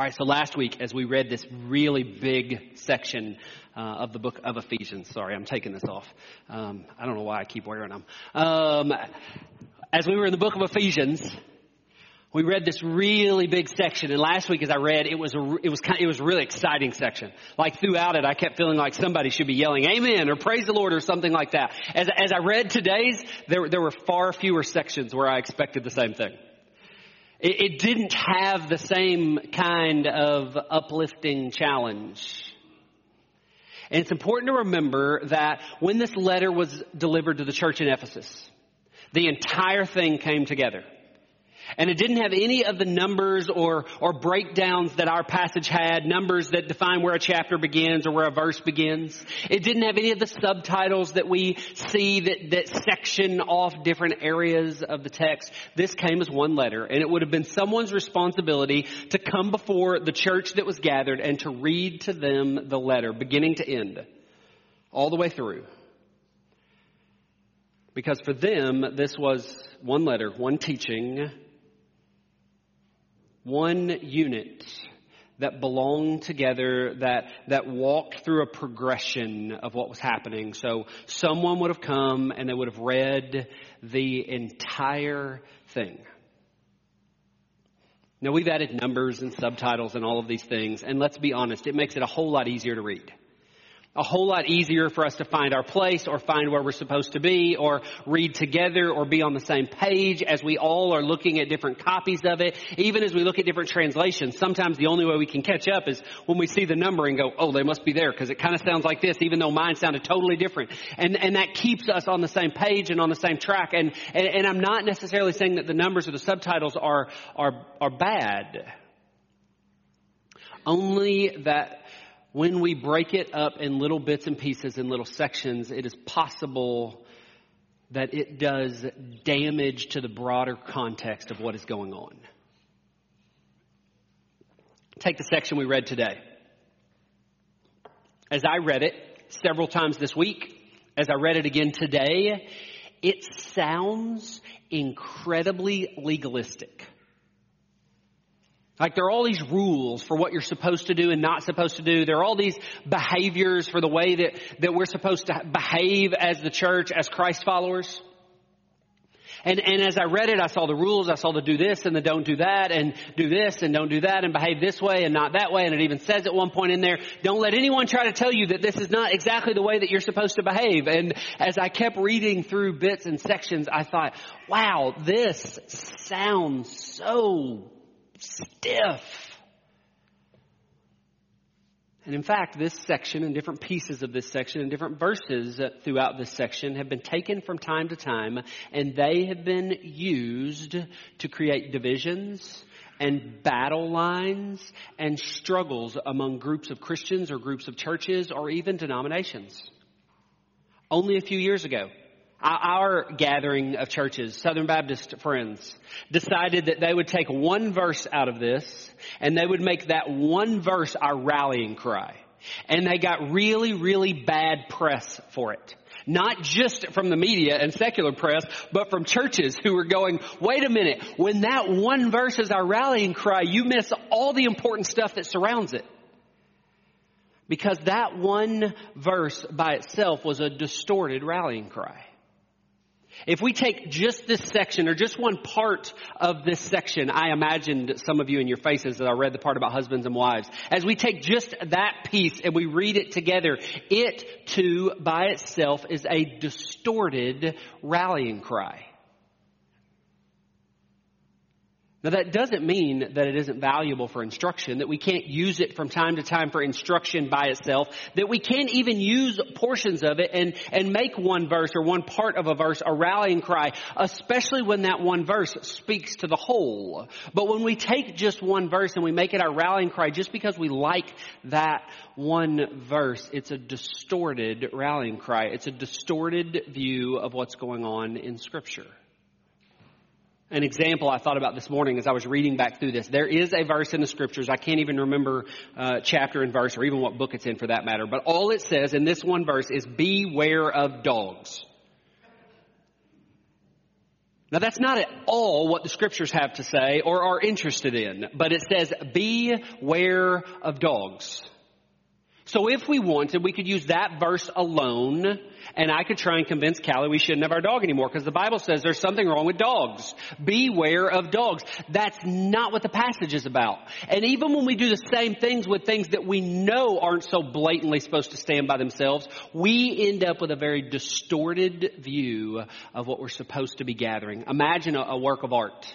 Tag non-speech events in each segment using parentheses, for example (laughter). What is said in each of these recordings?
All right, so last week, as we read this really big section uh, of the book of Ephesians, sorry, I'm taking this off. Um, I don't know why I keep wearing them. Um, as we were in the book of Ephesians, we read this really big section, and last week, as I read, it was a, it was kind, it was a really exciting section. Like throughout it, I kept feeling like somebody should be yelling "Amen" or "Praise the Lord" or something like that. As as I read today's, there there were far fewer sections where I expected the same thing. It, it didn't have the same kind of uplifting challenge. And it's important to remember that when this letter was delivered to the church in Ephesus, the entire thing came together. And it didn't have any of the numbers or, or breakdowns that our passage had, numbers that define where a chapter begins or where a verse begins. It didn't have any of the subtitles that we see that, that section off different areas of the text. This came as one letter, and it would have been someone's responsibility to come before the church that was gathered and to read to them the letter, beginning to end, all the way through. Because for them, this was one letter, one teaching, one unit that belonged together, that, that walked through a progression of what was happening. So someone would have come and they would have read the entire thing. Now we've added numbers and subtitles and all of these things, and let's be honest, it makes it a whole lot easier to read a whole lot easier for us to find our place or find where we're supposed to be or read together or be on the same page as we all are looking at different copies of it. Even as we look at different translations, sometimes the only way we can catch up is when we see the number and go, oh, they must be there because it kind of sounds like this even though mine sounded totally different. And, and that keeps us on the same page and on the same track. And, and, and I'm not necessarily saying that the numbers or the subtitles are, are, are bad. Only that when we break it up in little bits and pieces in little sections, it is possible that it does damage to the broader context of what is going on. Take the section we read today. As I read it several times this week, as I read it again today, it sounds incredibly legalistic. Like there are all these rules for what you're supposed to do and not supposed to do. There are all these behaviors for the way that, that we're supposed to behave as the church, as Christ followers. And, and as I read it, I saw the rules. I saw the do this and the don't do that and do this and don't do that and behave this way and not that way. And it even says at one point in there, don't let anyone try to tell you that this is not exactly the way that you're supposed to behave. And as I kept reading through bits and sections, I thought, wow, this sounds so stiff. And in fact, this section and different pieces of this section and different verses throughout this section have been taken from time to time and they have been used to create divisions and battle lines and struggles among groups of Christians or groups of churches or even denominations. Only a few years ago, our gathering of churches, Southern Baptist friends, decided that they would take one verse out of this and they would make that one verse our rallying cry. And they got really, really bad press for it. Not just from the media and secular press, but from churches who were going, wait a minute, when that one verse is our rallying cry, you miss all the important stuff that surrounds it. Because that one verse by itself was a distorted rallying cry. If we take just this section or just one part of this section, I imagined some of you in your faces as I read the part about husbands and wives. As we take just that piece and we read it together, it too by itself is a distorted rallying cry. Now that doesn't mean that it isn't valuable for instruction, that we can't use it from time to time for instruction by itself, that we can't even use portions of it and, and make one verse or one part of a verse a rallying cry, especially when that one verse speaks to the whole. But when we take just one verse and we make it our rallying cry just because we like that one verse, it's a distorted rallying cry. It's a distorted view of what's going on in scripture. An example I thought about this morning as I was reading back through this. There is a verse in the scriptures. I can't even remember uh, chapter and verse or even what book it's in for that matter. But all it says in this one verse is beware of dogs. Now that's not at all what the scriptures have to say or are interested in, but it says, beware of dogs. So if we wanted, we could use that verse alone, and I could try and convince Callie we shouldn't have our dog anymore, because the Bible says there's something wrong with dogs. Beware of dogs. That's not what the passage is about. And even when we do the same things with things that we know aren't so blatantly supposed to stand by themselves, we end up with a very distorted view of what we're supposed to be gathering. Imagine a, a work of art.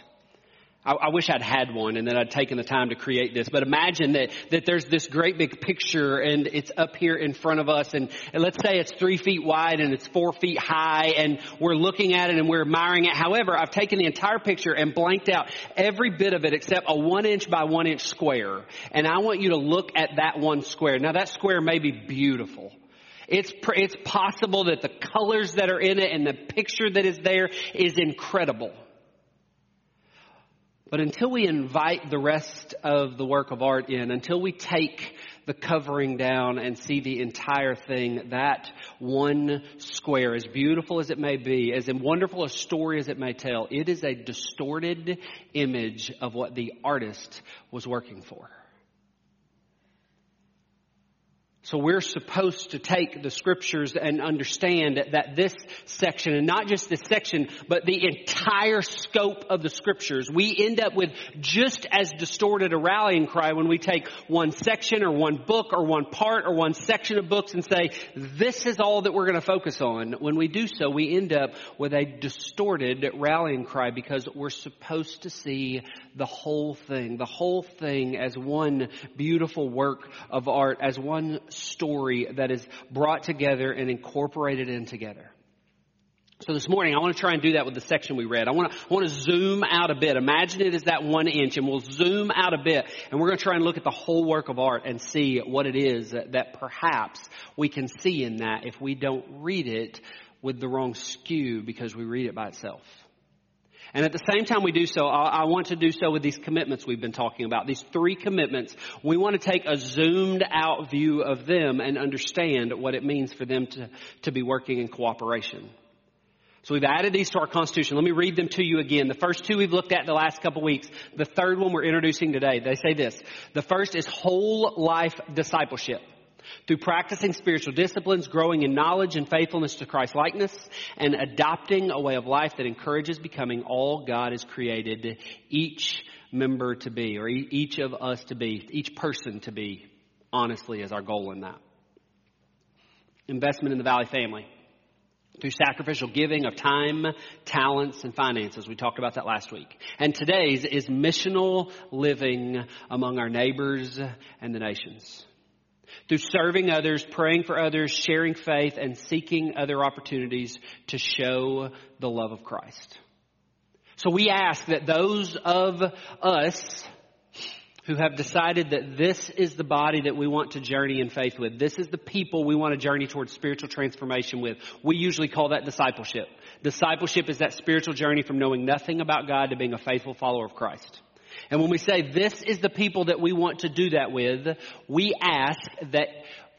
I, I, wish I'd had one and then I'd taken the time to create this. But imagine that, that there's this great big picture and it's up here in front of us and, and let's say it's three feet wide and it's four feet high and we're looking at it and we're admiring it. However, I've taken the entire picture and blanked out every bit of it except a one inch by one inch square. And I want you to look at that one square. Now that square may be beautiful. It's, it's possible that the colors that are in it and the picture that is there is incredible. But until we invite the rest of the work of art in, until we take the covering down and see the entire thing, that one square, as beautiful as it may be, as wonderful a story as it may tell, it is a distorted image of what the artist was working for. So we're supposed to take the scriptures and understand that this section, and not just this section, but the entire scope of the scriptures, we end up with just as distorted a rallying cry when we take one section or one book or one part or one section of books and say, this is all that we're going to focus on. When we do so, we end up with a distorted rallying cry because we're supposed to see the whole thing, the whole thing as one beautiful work of art, as one story that is brought together and incorporated in together. So this morning, I want to try and do that with the section we read. I want to, I want to zoom out a bit. Imagine it as that one inch and we'll zoom out a bit and we're going to try and look at the whole work of art and see what it is that, that perhaps we can see in that if we don't read it with the wrong skew because we read it by itself. And at the same time we do so, I want to do so with these commitments we've been talking about. These three commitments. We want to take a zoomed out view of them and understand what it means for them to, to be working in cooperation. So we've added these to our Constitution. Let me read them to you again. The first two we've looked at in the last couple weeks. The third one we're introducing today. They say this. The first is whole life discipleship through practicing spiritual disciplines, growing in knowledge and faithfulness to Christ likeness, and adopting a way of life that encourages becoming all God has created each member to be, or each of us to be, each person to be, honestly, is our goal in that. Investment in the Valley family. Through sacrificial giving of time, talents, and finances. We talked about that last week. And today's is missional living among our neighbors and the nations through serving others, praying for others, sharing faith, and seeking other opportunities to show the love of Christ. So we ask that those of us who have decided that this is the body that we want to journey in faith with, this is the people we want to journey towards spiritual transformation with, we usually call that discipleship. Discipleship is that spiritual journey from knowing nothing about God to being a faithful follower of Christ. And when we say this is the people that we want to do that with, we ask that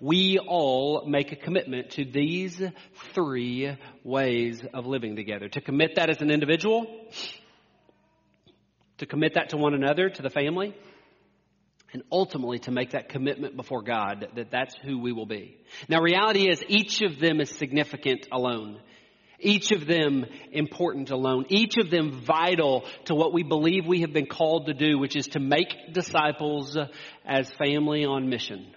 we all make a commitment to these three ways of living together. To commit that as an individual, to commit that to one another, to the family, and ultimately to make that commitment before God that that's who we will be. Now reality is each of them is significant alone. Each of them important alone. Each of them vital to what we believe we have been called to do, which is to make disciples as family on mission.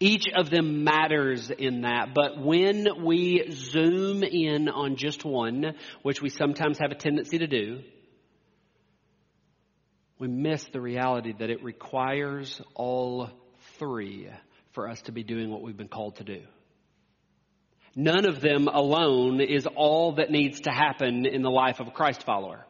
Each of them matters in that, but when we zoom in on just one, which we sometimes have a tendency to do, we miss the reality that it requires all three for us to be doing what we've been called to do. None of them alone is all that needs to happen in the life of a Christ follower.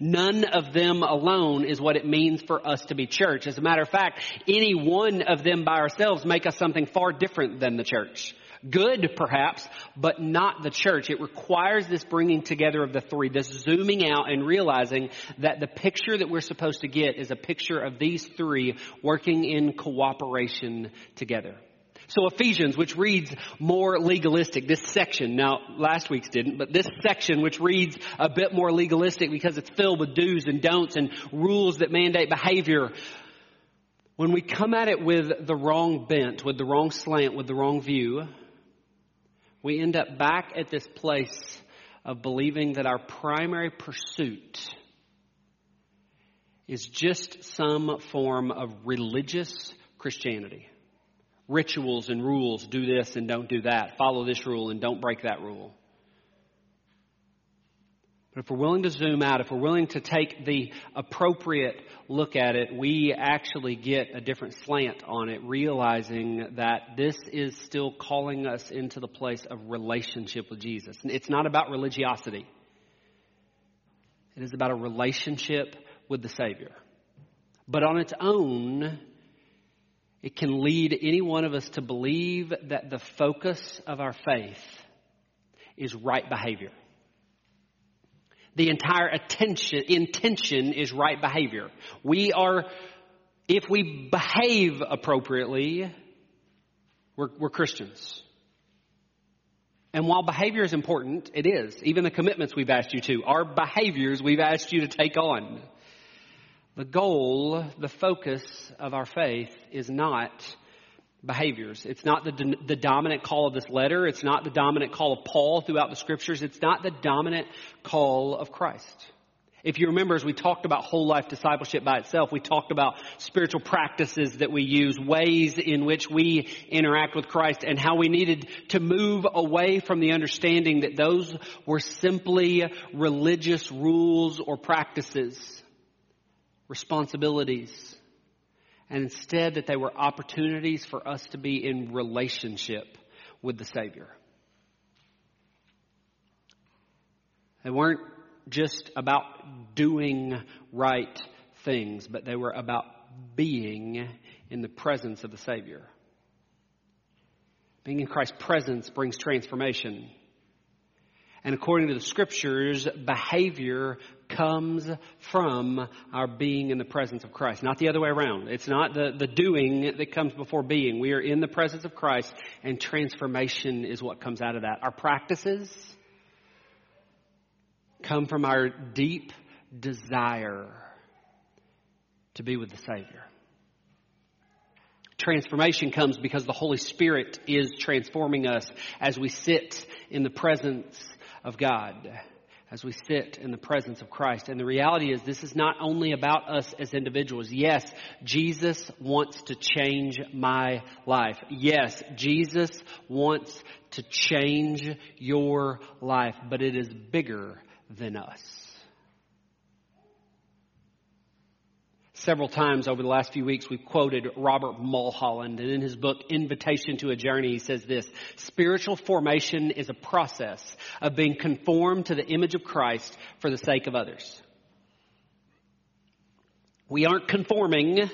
None of them alone is what it means for us to be church. As a matter of fact, any one of them by ourselves make us something far different than the church. Good, perhaps, but not the church. It requires this bringing together of the three, this zooming out and realizing that the picture that we're supposed to get is a picture of these three working in cooperation together. So Ephesians, which reads more legalistic, this section, now last week's didn't, but this section which reads a bit more legalistic because it's filled with do's and don'ts and rules that mandate behavior. When we come at it with the wrong bent, with the wrong slant, with the wrong view, we end up back at this place of believing that our primary pursuit is just some form of religious Christianity rituals and rules do this and don't do that, follow this rule and don't break that rule. But if we're willing to zoom out, if we're willing to take the appropriate look at it, we actually get a different slant on it, realizing that this is still calling us into the place of relationship with Jesus. It's not about religiosity. It is about a relationship with the Savior. But on its own, it can lead any one of us to believe that the focus of our faith is right behavior. The entire attention, intention is right behavior. We are, if we behave appropriately, we're, we're Christians. And while behavior is important, it is. Even the commitments we've asked you to are behaviors we've asked you to take on. The goal, the focus of our faith is not behaviors. It's not the, the dominant call of this letter. It's not the dominant call of Paul throughout the scriptures. It's not the dominant call of Christ. If you remember, as we talked about whole life discipleship by itself, we talked about spiritual practices that we use, ways in which we interact with Christ, and how we needed to move away from the understanding that those were simply religious rules or practices responsibilities, and instead that they were opportunities for us to be in relationship with the Savior. They weren't just about doing right things, but they were about being in the presence of the Savior. Being in Christ's presence brings transformation. And according to the scriptures, behavior comes from our being in the presence of Christ, not the other way around. It's not the, the doing that comes before being. We are in the presence of Christ, and transformation is what comes out of that. Our practices come from our deep desire to be with the Savior. Transformation comes because the Holy Spirit is transforming us as we sit in the presence of God as we sit in the presence of Christ. And the reality is, this is not only about us as individuals. Yes, Jesus wants to change my life. Yes, Jesus wants to change your life, but it is bigger than us. Several times over the last few weeks, we've quoted Robert Mulholland, and in his book, Invitation to a Journey, he says this Spiritual formation is a process of being conformed to the image of Christ for the sake of others. We aren't conforming,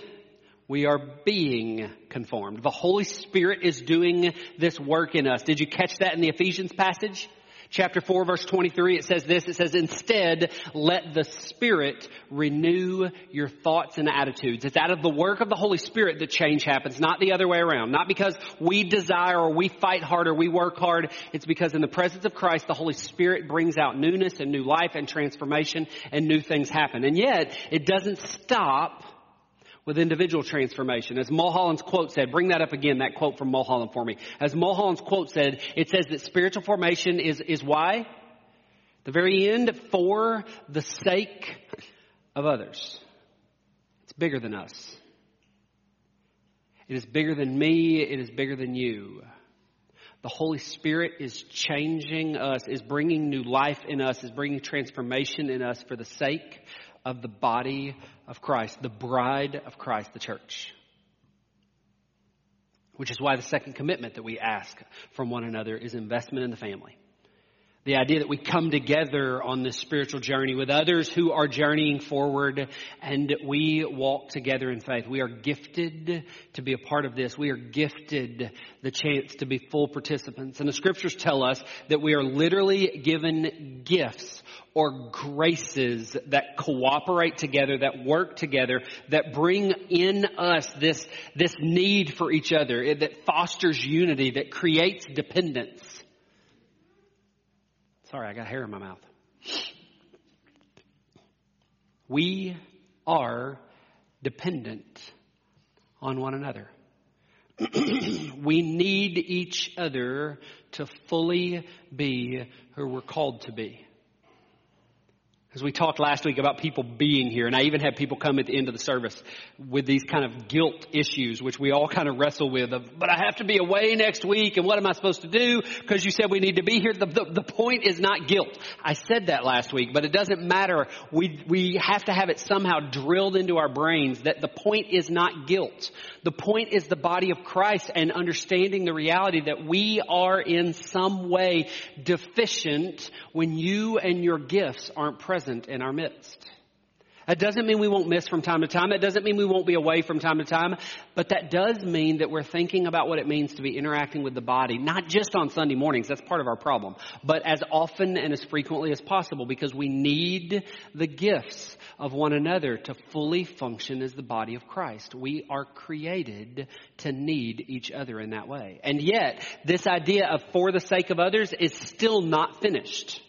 we are being conformed. The Holy Spirit is doing this work in us. Did you catch that in the Ephesians passage? Chapter 4 verse 23, it says this, it says, instead, let the Spirit renew your thoughts and attitudes. It's out of the work of the Holy Spirit that change happens, not the other way around. Not because we desire or we fight harder, we work hard. It's because in the presence of Christ, the Holy Spirit brings out newness and new life and transformation and new things happen. And yet, it doesn't stop with individual transformation. As Mulholland's quote said, bring that up again, that quote from Mulholland for me. As Mulholland's quote said, it says that spiritual formation is, is why? The very end, for the sake of others. It's bigger than us. It is bigger than me. It is bigger than you. The Holy Spirit is changing us, is bringing new life in us, is bringing transformation in us for the sake of the body of Christ, the bride of Christ, the church. Which is why the second commitment that we ask from one another is investment in the family. The idea that we come together on this spiritual journey with others who are journeying forward and we walk together in faith. We are gifted to be a part of this. We are gifted the chance to be full participants. And the scriptures tell us that we are literally given gifts or graces that cooperate together, that work together, that bring in us this, this need for each other, that fosters unity, that creates dependence. Sorry, I got hair in my mouth. We are dependent on one another. (clears throat) we need each other to fully be who we're called to be. As we talked last week about people being here, and I even had people come at the end of the service with these kind of guilt issues, which we all kind of wrestle with of, but I have to be away next week, and what am I supposed to do? Because you said we need to be here. The, the, the point is not guilt. I said that last week, but it doesn't matter. We, we have to have it somehow drilled into our brains that the point is not guilt. The point is the body of Christ and understanding the reality that we are in some way deficient when you and your gifts aren't present present in our midst. That doesn't mean we won't miss from time to time. That doesn't mean we won't be away from time to time. But that does mean that we're thinking about what it means to be interacting with the body, not just on Sunday mornings. That's part of our problem. But as often and as frequently as possible because we need the gifts of one another to fully function as the body of Christ. We are created to need each other in that way. And yet, this idea of for the sake of others is still not finished.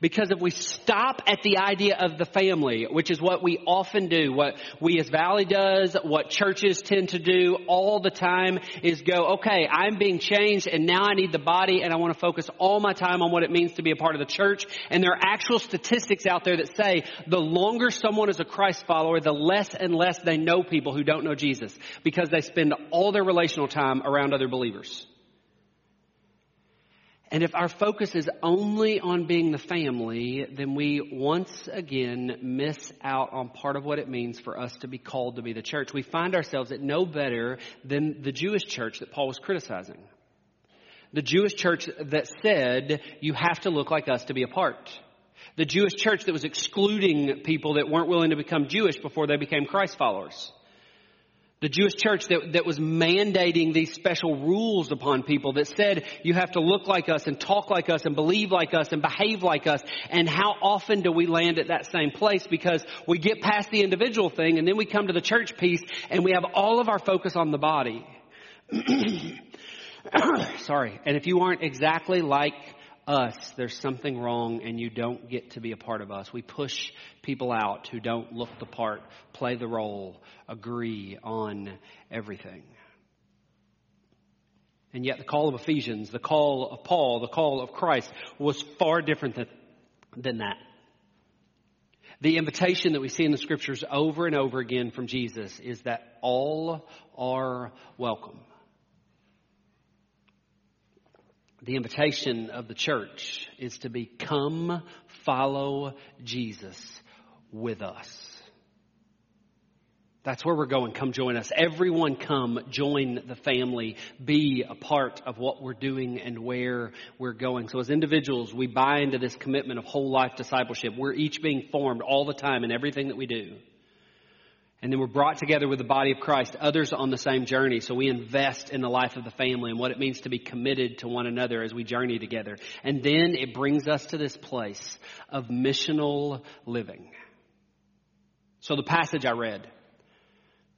Because if we stop at the idea of the family, which is what we often do, what we as Valley does, what churches tend to do all the time is go, okay, I'm being changed and now I need the body and I want to focus all my time on what it means to be a part of the church. And there are actual statistics out there that say the longer someone is a Christ follower, the less and less they know people who don't know Jesus because they spend all their relational time around other believers. And if our focus is only on being the family, then we once again miss out on part of what it means for us to be called to be the church. We find ourselves at no better than the Jewish church that Paul was criticizing. The Jewish church that said, you have to look like us to be a part. The Jewish church that was excluding people that weren't willing to become Jewish before they became Christ followers. The Jewish church that, that was mandating these special rules upon people that said you have to look like us and talk like us and believe like us and behave like us. And how often do we land at that same place? Because we get past the individual thing and then we come to the church piece and we have all of our focus on the body. (clears throat) Sorry. And if you aren't exactly like us, there's something wrong and you don't get to be a part of us. We push people out who don't look the part, play the role, agree on everything. And yet the call of Ephesians, the call of Paul, the call of Christ was far different than, than that. The invitation that we see in the scriptures over and over again from Jesus is that all are welcome. The invitation of the church is to be come follow Jesus with us. That's where we're going. Come join us. Everyone come join the family. Be a part of what we're doing and where we're going. So as individuals, we buy into this commitment of whole life discipleship. We're each being formed all the time in everything that we do. And then we're brought together with the body of Christ, others on the same journey. So we invest in the life of the family and what it means to be committed to one another as we journey together. And then it brings us to this place of missional living. So the passage I read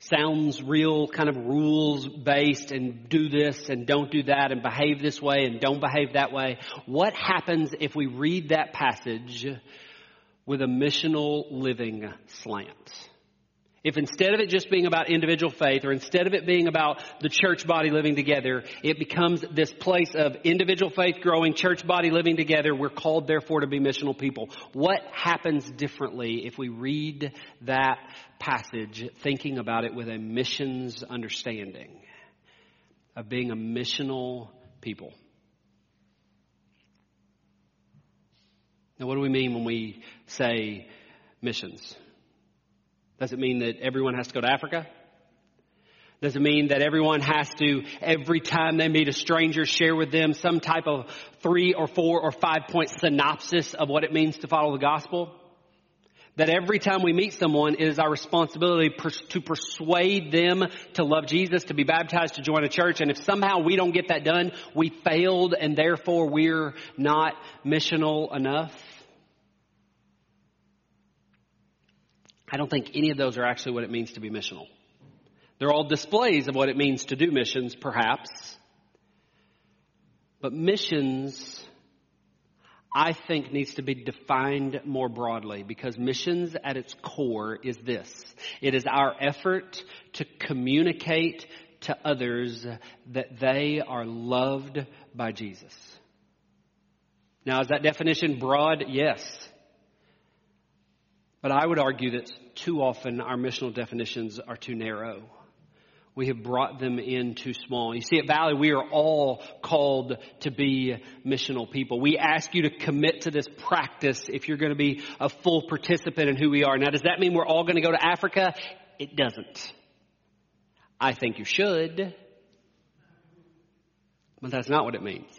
sounds real kind of rules based and do this and don't do that and behave this way and don't behave that way. What happens if we read that passage with a missional living slant? If instead of it just being about individual faith or instead of it being about the church body living together, it becomes this place of individual faith growing, church body living together, we're called therefore to be missional people. What happens differently if we read that passage thinking about it with a missions understanding of being a missional people? Now, what do we mean when we say missions? Does it mean that everyone has to go to Africa? Does it mean that everyone has to, every time they meet a stranger, share with them some type of three or four or five point synopsis of what it means to follow the gospel? That every time we meet someone, it is our responsibility to persuade them to love Jesus, to be baptized, to join a church. And if somehow we don't get that done, we failed and therefore we're not missional enough. I don't think any of those are actually what it means to be missional. They're all displays of what it means to do missions, perhaps. But missions, I think, needs to be defined more broadly because missions at its core is this. It is our effort to communicate to others that they are loved by Jesus. Now, is that definition broad? Yes. But I would argue that too often our missional definitions are too narrow we have brought them in too small. You see, at Valley, we are all called to be missional people. We ask you to commit to this practice if you're going to be a full participant in who we are. Now, does that mean we're all going to go to Africa? It doesn't. I think you should. But that's not what it means.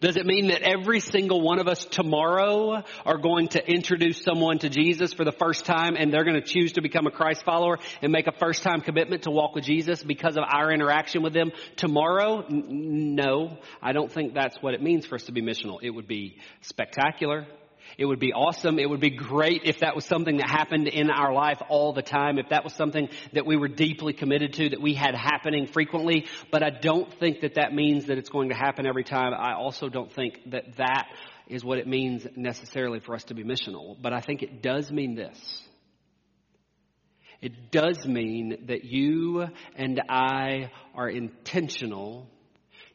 Does it mean that every single one of us tomorrow are going to introduce someone to Jesus for the first time and they're going to choose to become a Christ follower and make a first time commitment to walk with Jesus because of our interaction with them tomorrow? No, I don't think that's what it means for us to be missional. It would be spectacular. It would be awesome. It would be great if that was something that happened in our life all the time, if that was something that we were deeply committed to, that we had happening frequently. But I don't think that that means that it's going to happen every time. I also don't think that that is what it means necessarily for us to be missional. But I think it does mean this. It does mean that you and I are intentional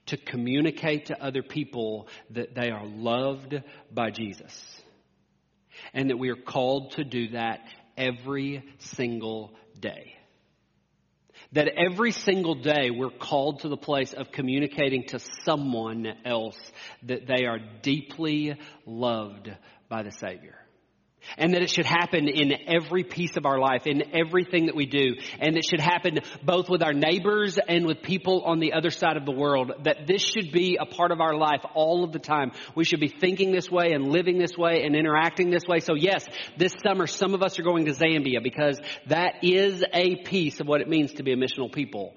to communicate to other people that they are loved by Jesus and that we are called to do that every single day. That every single day we're called to the place of communicating to someone else that they are deeply loved by the Savior. And that it should happen in every piece of our life, in everything that we do. And it should happen both with our neighbors and with people on the other side of the world. That this should be a part of our life all of the time. We should be thinking this way and living this way and interacting this way. So yes, this summer some of us are going to Zambia because that is a piece of what it means to be a missional people.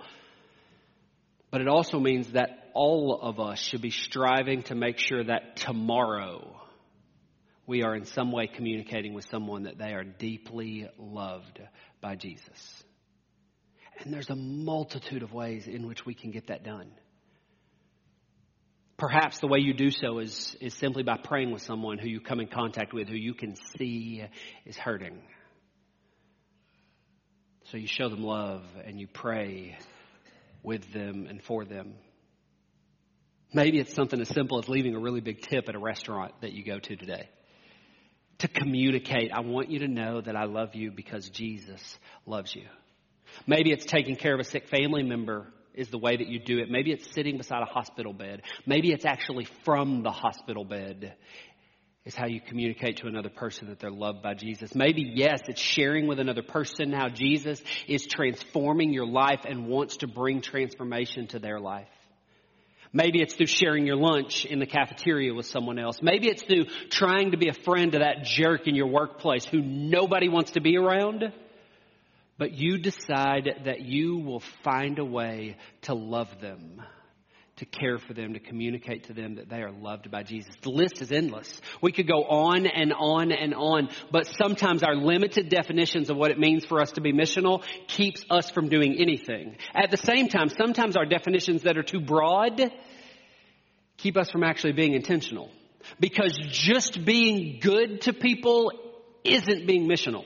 But it also means that all of us should be striving to make sure that tomorrow we are in some way communicating with someone that they are deeply loved by Jesus. And there's a multitude of ways in which we can get that done. Perhaps the way you do so is, is simply by praying with someone who you come in contact with, who you can see is hurting. So you show them love and you pray with them and for them. Maybe it's something as simple as leaving a really big tip at a restaurant that you go to today to communicate. I want you to know that I love you because Jesus loves you. Maybe it's taking care of a sick family member is the way that you do it. Maybe it's sitting beside a hospital bed. Maybe it's actually from the hospital bed is how you communicate to another person that they're loved by Jesus. Maybe, yes, it's sharing with another person how Jesus is transforming your life and wants to bring transformation to their life. Maybe it's through sharing your lunch in the cafeteria with someone else. Maybe it's through trying to be a friend to that jerk in your workplace who nobody wants to be around. But you decide that you will find a way to love them, to care for them, to communicate to them that they are loved by Jesus. The list is endless. We could go on and on and on, but sometimes our limited definitions of what it means for us to be missional keeps us from doing anything. At the same time, sometimes our definitions that are too broad keep us from actually being intentional. Because just being good to people isn't being missional.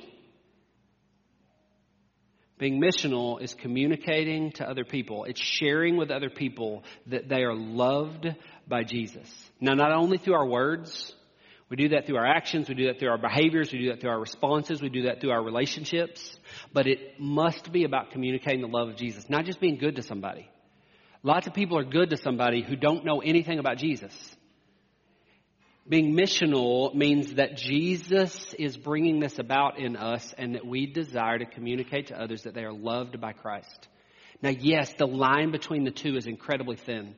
Being missional is communicating to other people. It's sharing with other people that they are loved by Jesus. Now, not only through our words, we do that through our actions, we do that through our behaviors, we do that through our responses, we do that through our relationships, but it must be about communicating the love of Jesus, not just being good to somebody. Lots of people are good to somebody who don't know anything about Jesus. Being missional means that Jesus is bringing this about in us and that we desire to communicate to others that they are loved by Christ. Now, yes, the line between the two is incredibly thin.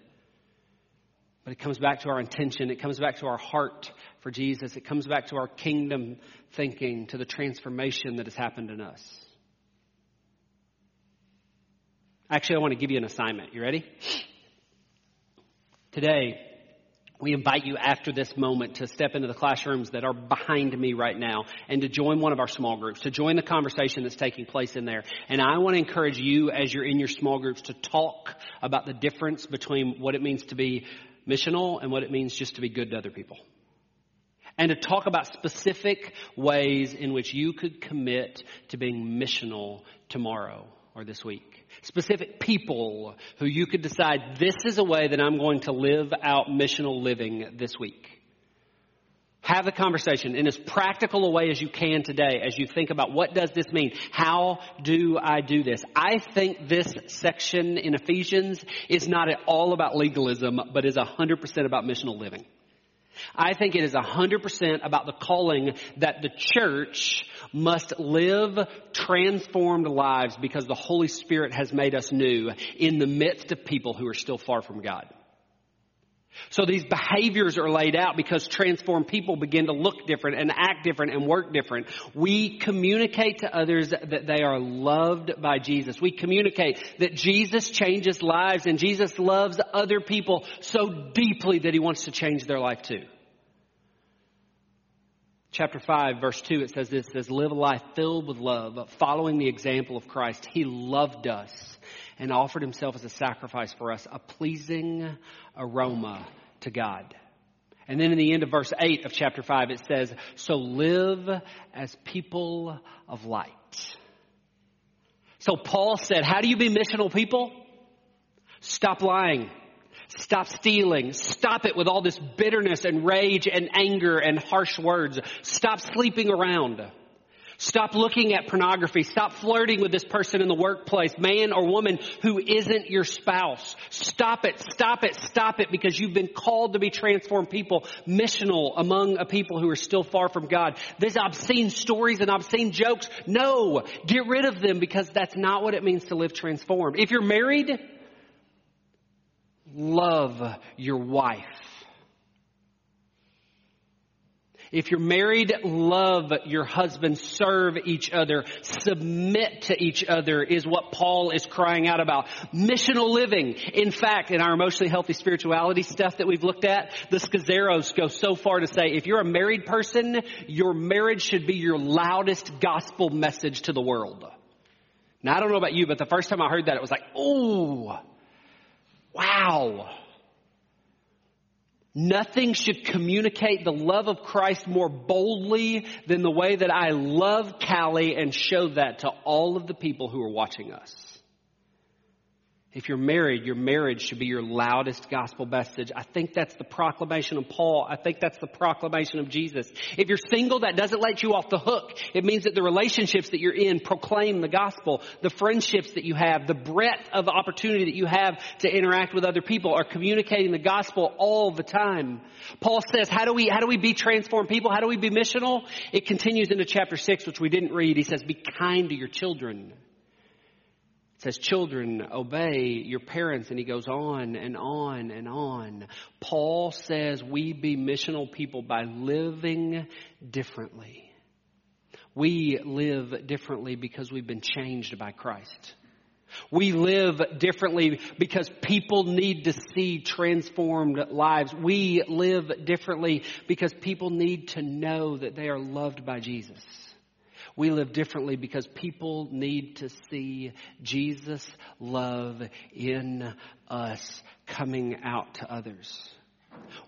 But it comes back to our intention. It comes back to our heart for Jesus. It comes back to our kingdom thinking, to the transformation that has happened in us. Actually, I want to give you an assignment. You ready? Today, we invite you after this moment to step into the classrooms that are behind me right now and to join one of our small groups, to join the conversation that's taking place in there. And I want to encourage you as you're in your small groups to talk about the difference between what it means to be missional and what it means just to be good to other people. And to talk about specific ways in which you could commit to being missional tomorrow or this week. Specific people who you could decide this is a way that I'm going to live out missional living this week. Have the conversation in as practical a way as you can today as you think about what does this mean? How do I do this? I think this section in Ephesians is not at all about legalism, but is 100% about missional living. I think it is 100% about the calling that the church must live transformed lives because the Holy Spirit has made us new in the midst of people who are still far from God. So these behaviors are laid out because transformed people begin to look different and act different and work different. We communicate to others that they are loved by Jesus. We communicate that Jesus changes lives and Jesus loves other people so deeply that he wants to change their life too. Chapter 5, verse 2, it says this, it says, live a life filled with love, following the example of Christ. He loved us and offered himself as a sacrifice for us, a pleasing aroma to God. And then in the end of verse 8 of chapter 5, it says, So live as people of light. So Paul said, How do you be missional people? Stop lying. Stop stealing. Stop it with all this bitterness and rage and anger and harsh words. Stop sleeping around. Stop looking at pornography. Stop flirting with this person in the workplace, man or woman who isn't your spouse. Stop it, stop it, stop it because you've been called to be transformed people, missional among a people who are still far from God. These obscene stories and obscene jokes, no, get rid of them because that's not what it means to live transformed. If you're married, love your wife. If you're married, love your husband, serve each other, submit to each other is what Paul is crying out about. Missional living. In fact, in our emotionally healthy spirituality stuff that we've looked at, the Scazzeros go so far to say, if you're a married person, your marriage should be your loudest gospel message to the world. Now, I don't know about you, but the first time I heard that, it was like, oh, wow. Nothing should communicate the love of Christ more boldly than the way that I love Callie and show that to all of the people who are watching us. If you're married, your marriage should be your loudest gospel message. I think that's the proclamation of Paul. I think that's the proclamation of Jesus. If you're single, that doesn't let you off the hook. It means that the relationships that you're in proclaim the gospel. The friendships that you have, the breadth of opportunity that you have to interact with other people are communicating the gospel all the time. Paul says, how do we, how do we be transformed people? How do we be missional? It continues into chapter six, which we didn't read. He says, be kind to your children. Says, children, obey your parents. And he goes on and on and on. Paul says we be missional people by living differently. We live differently because we've been changed by Christ. We live differently because people need to see transformed lives. We live differently because people need to know that they are loved by Jesus. We live differently because people need to see Jesus' love in us coming out to others.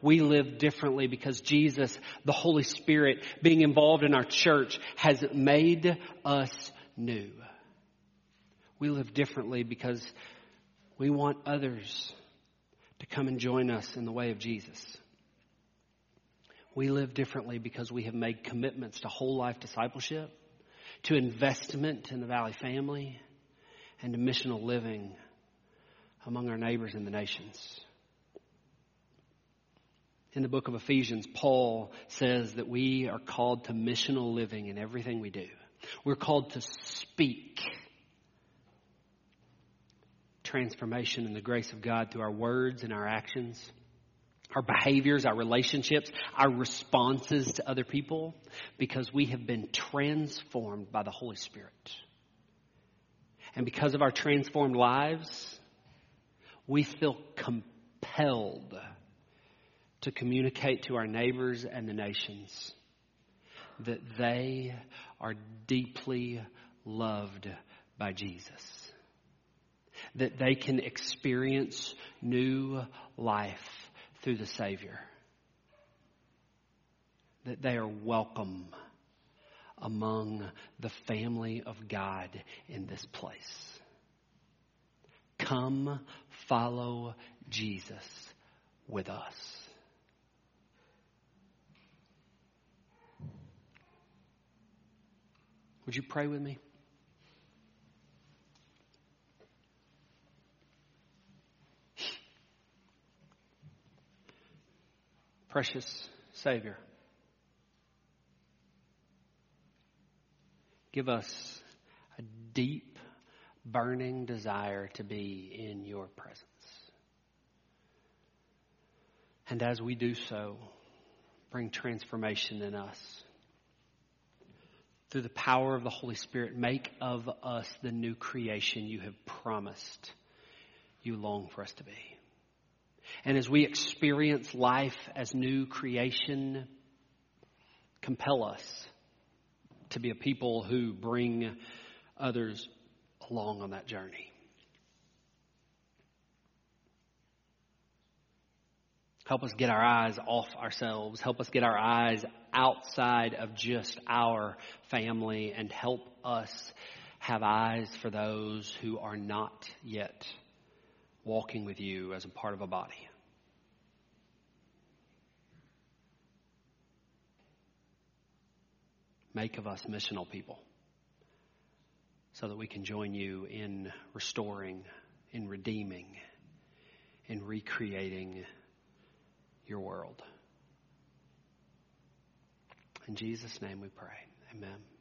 We live differently because Jesus, the Holy Spirit, being involved in our church, has made us new. We live differently because we want others to come and join us in the way of Jesus. We live differently because we have made commitments to whole life discipleship to investment in the Valley family, and to missional living among our neighbors in the nations. In the book of Ephesians, Paul says that we are called to missional living in everything we do. We're called to speak transformation and the grace of God through our words and our actions, our behaviors, our relationships, our responses to other people, because we have been transformed by the Holy Spirit. And because of our transformed lives, we feel compelled to communicate to our neighbors and the nations that they are deeply loved by Jesus. That they can experience new life through the Savior. That they are welcome among the family of God in this place. Come follow Jesus with us. Would you pray with me? Precious Savior, give us a deep, burning desire to be in your presence. And as we do so, bring transformation in us. Through the power of the Holy Spirit, make of us the new creation you have promised you long for us to be. And as we experience life as new creation, compel us to be a people who bring others along on that journey. Help us get our eyes off ourselves. Help us get our eyes outside of just our family and help us have eyes for those who are not yet walking with you as a part of a body. Make of us missional people so that we can join you in restoring, in redeeming, in recreating your world. In Jesus' name we pray. Amen.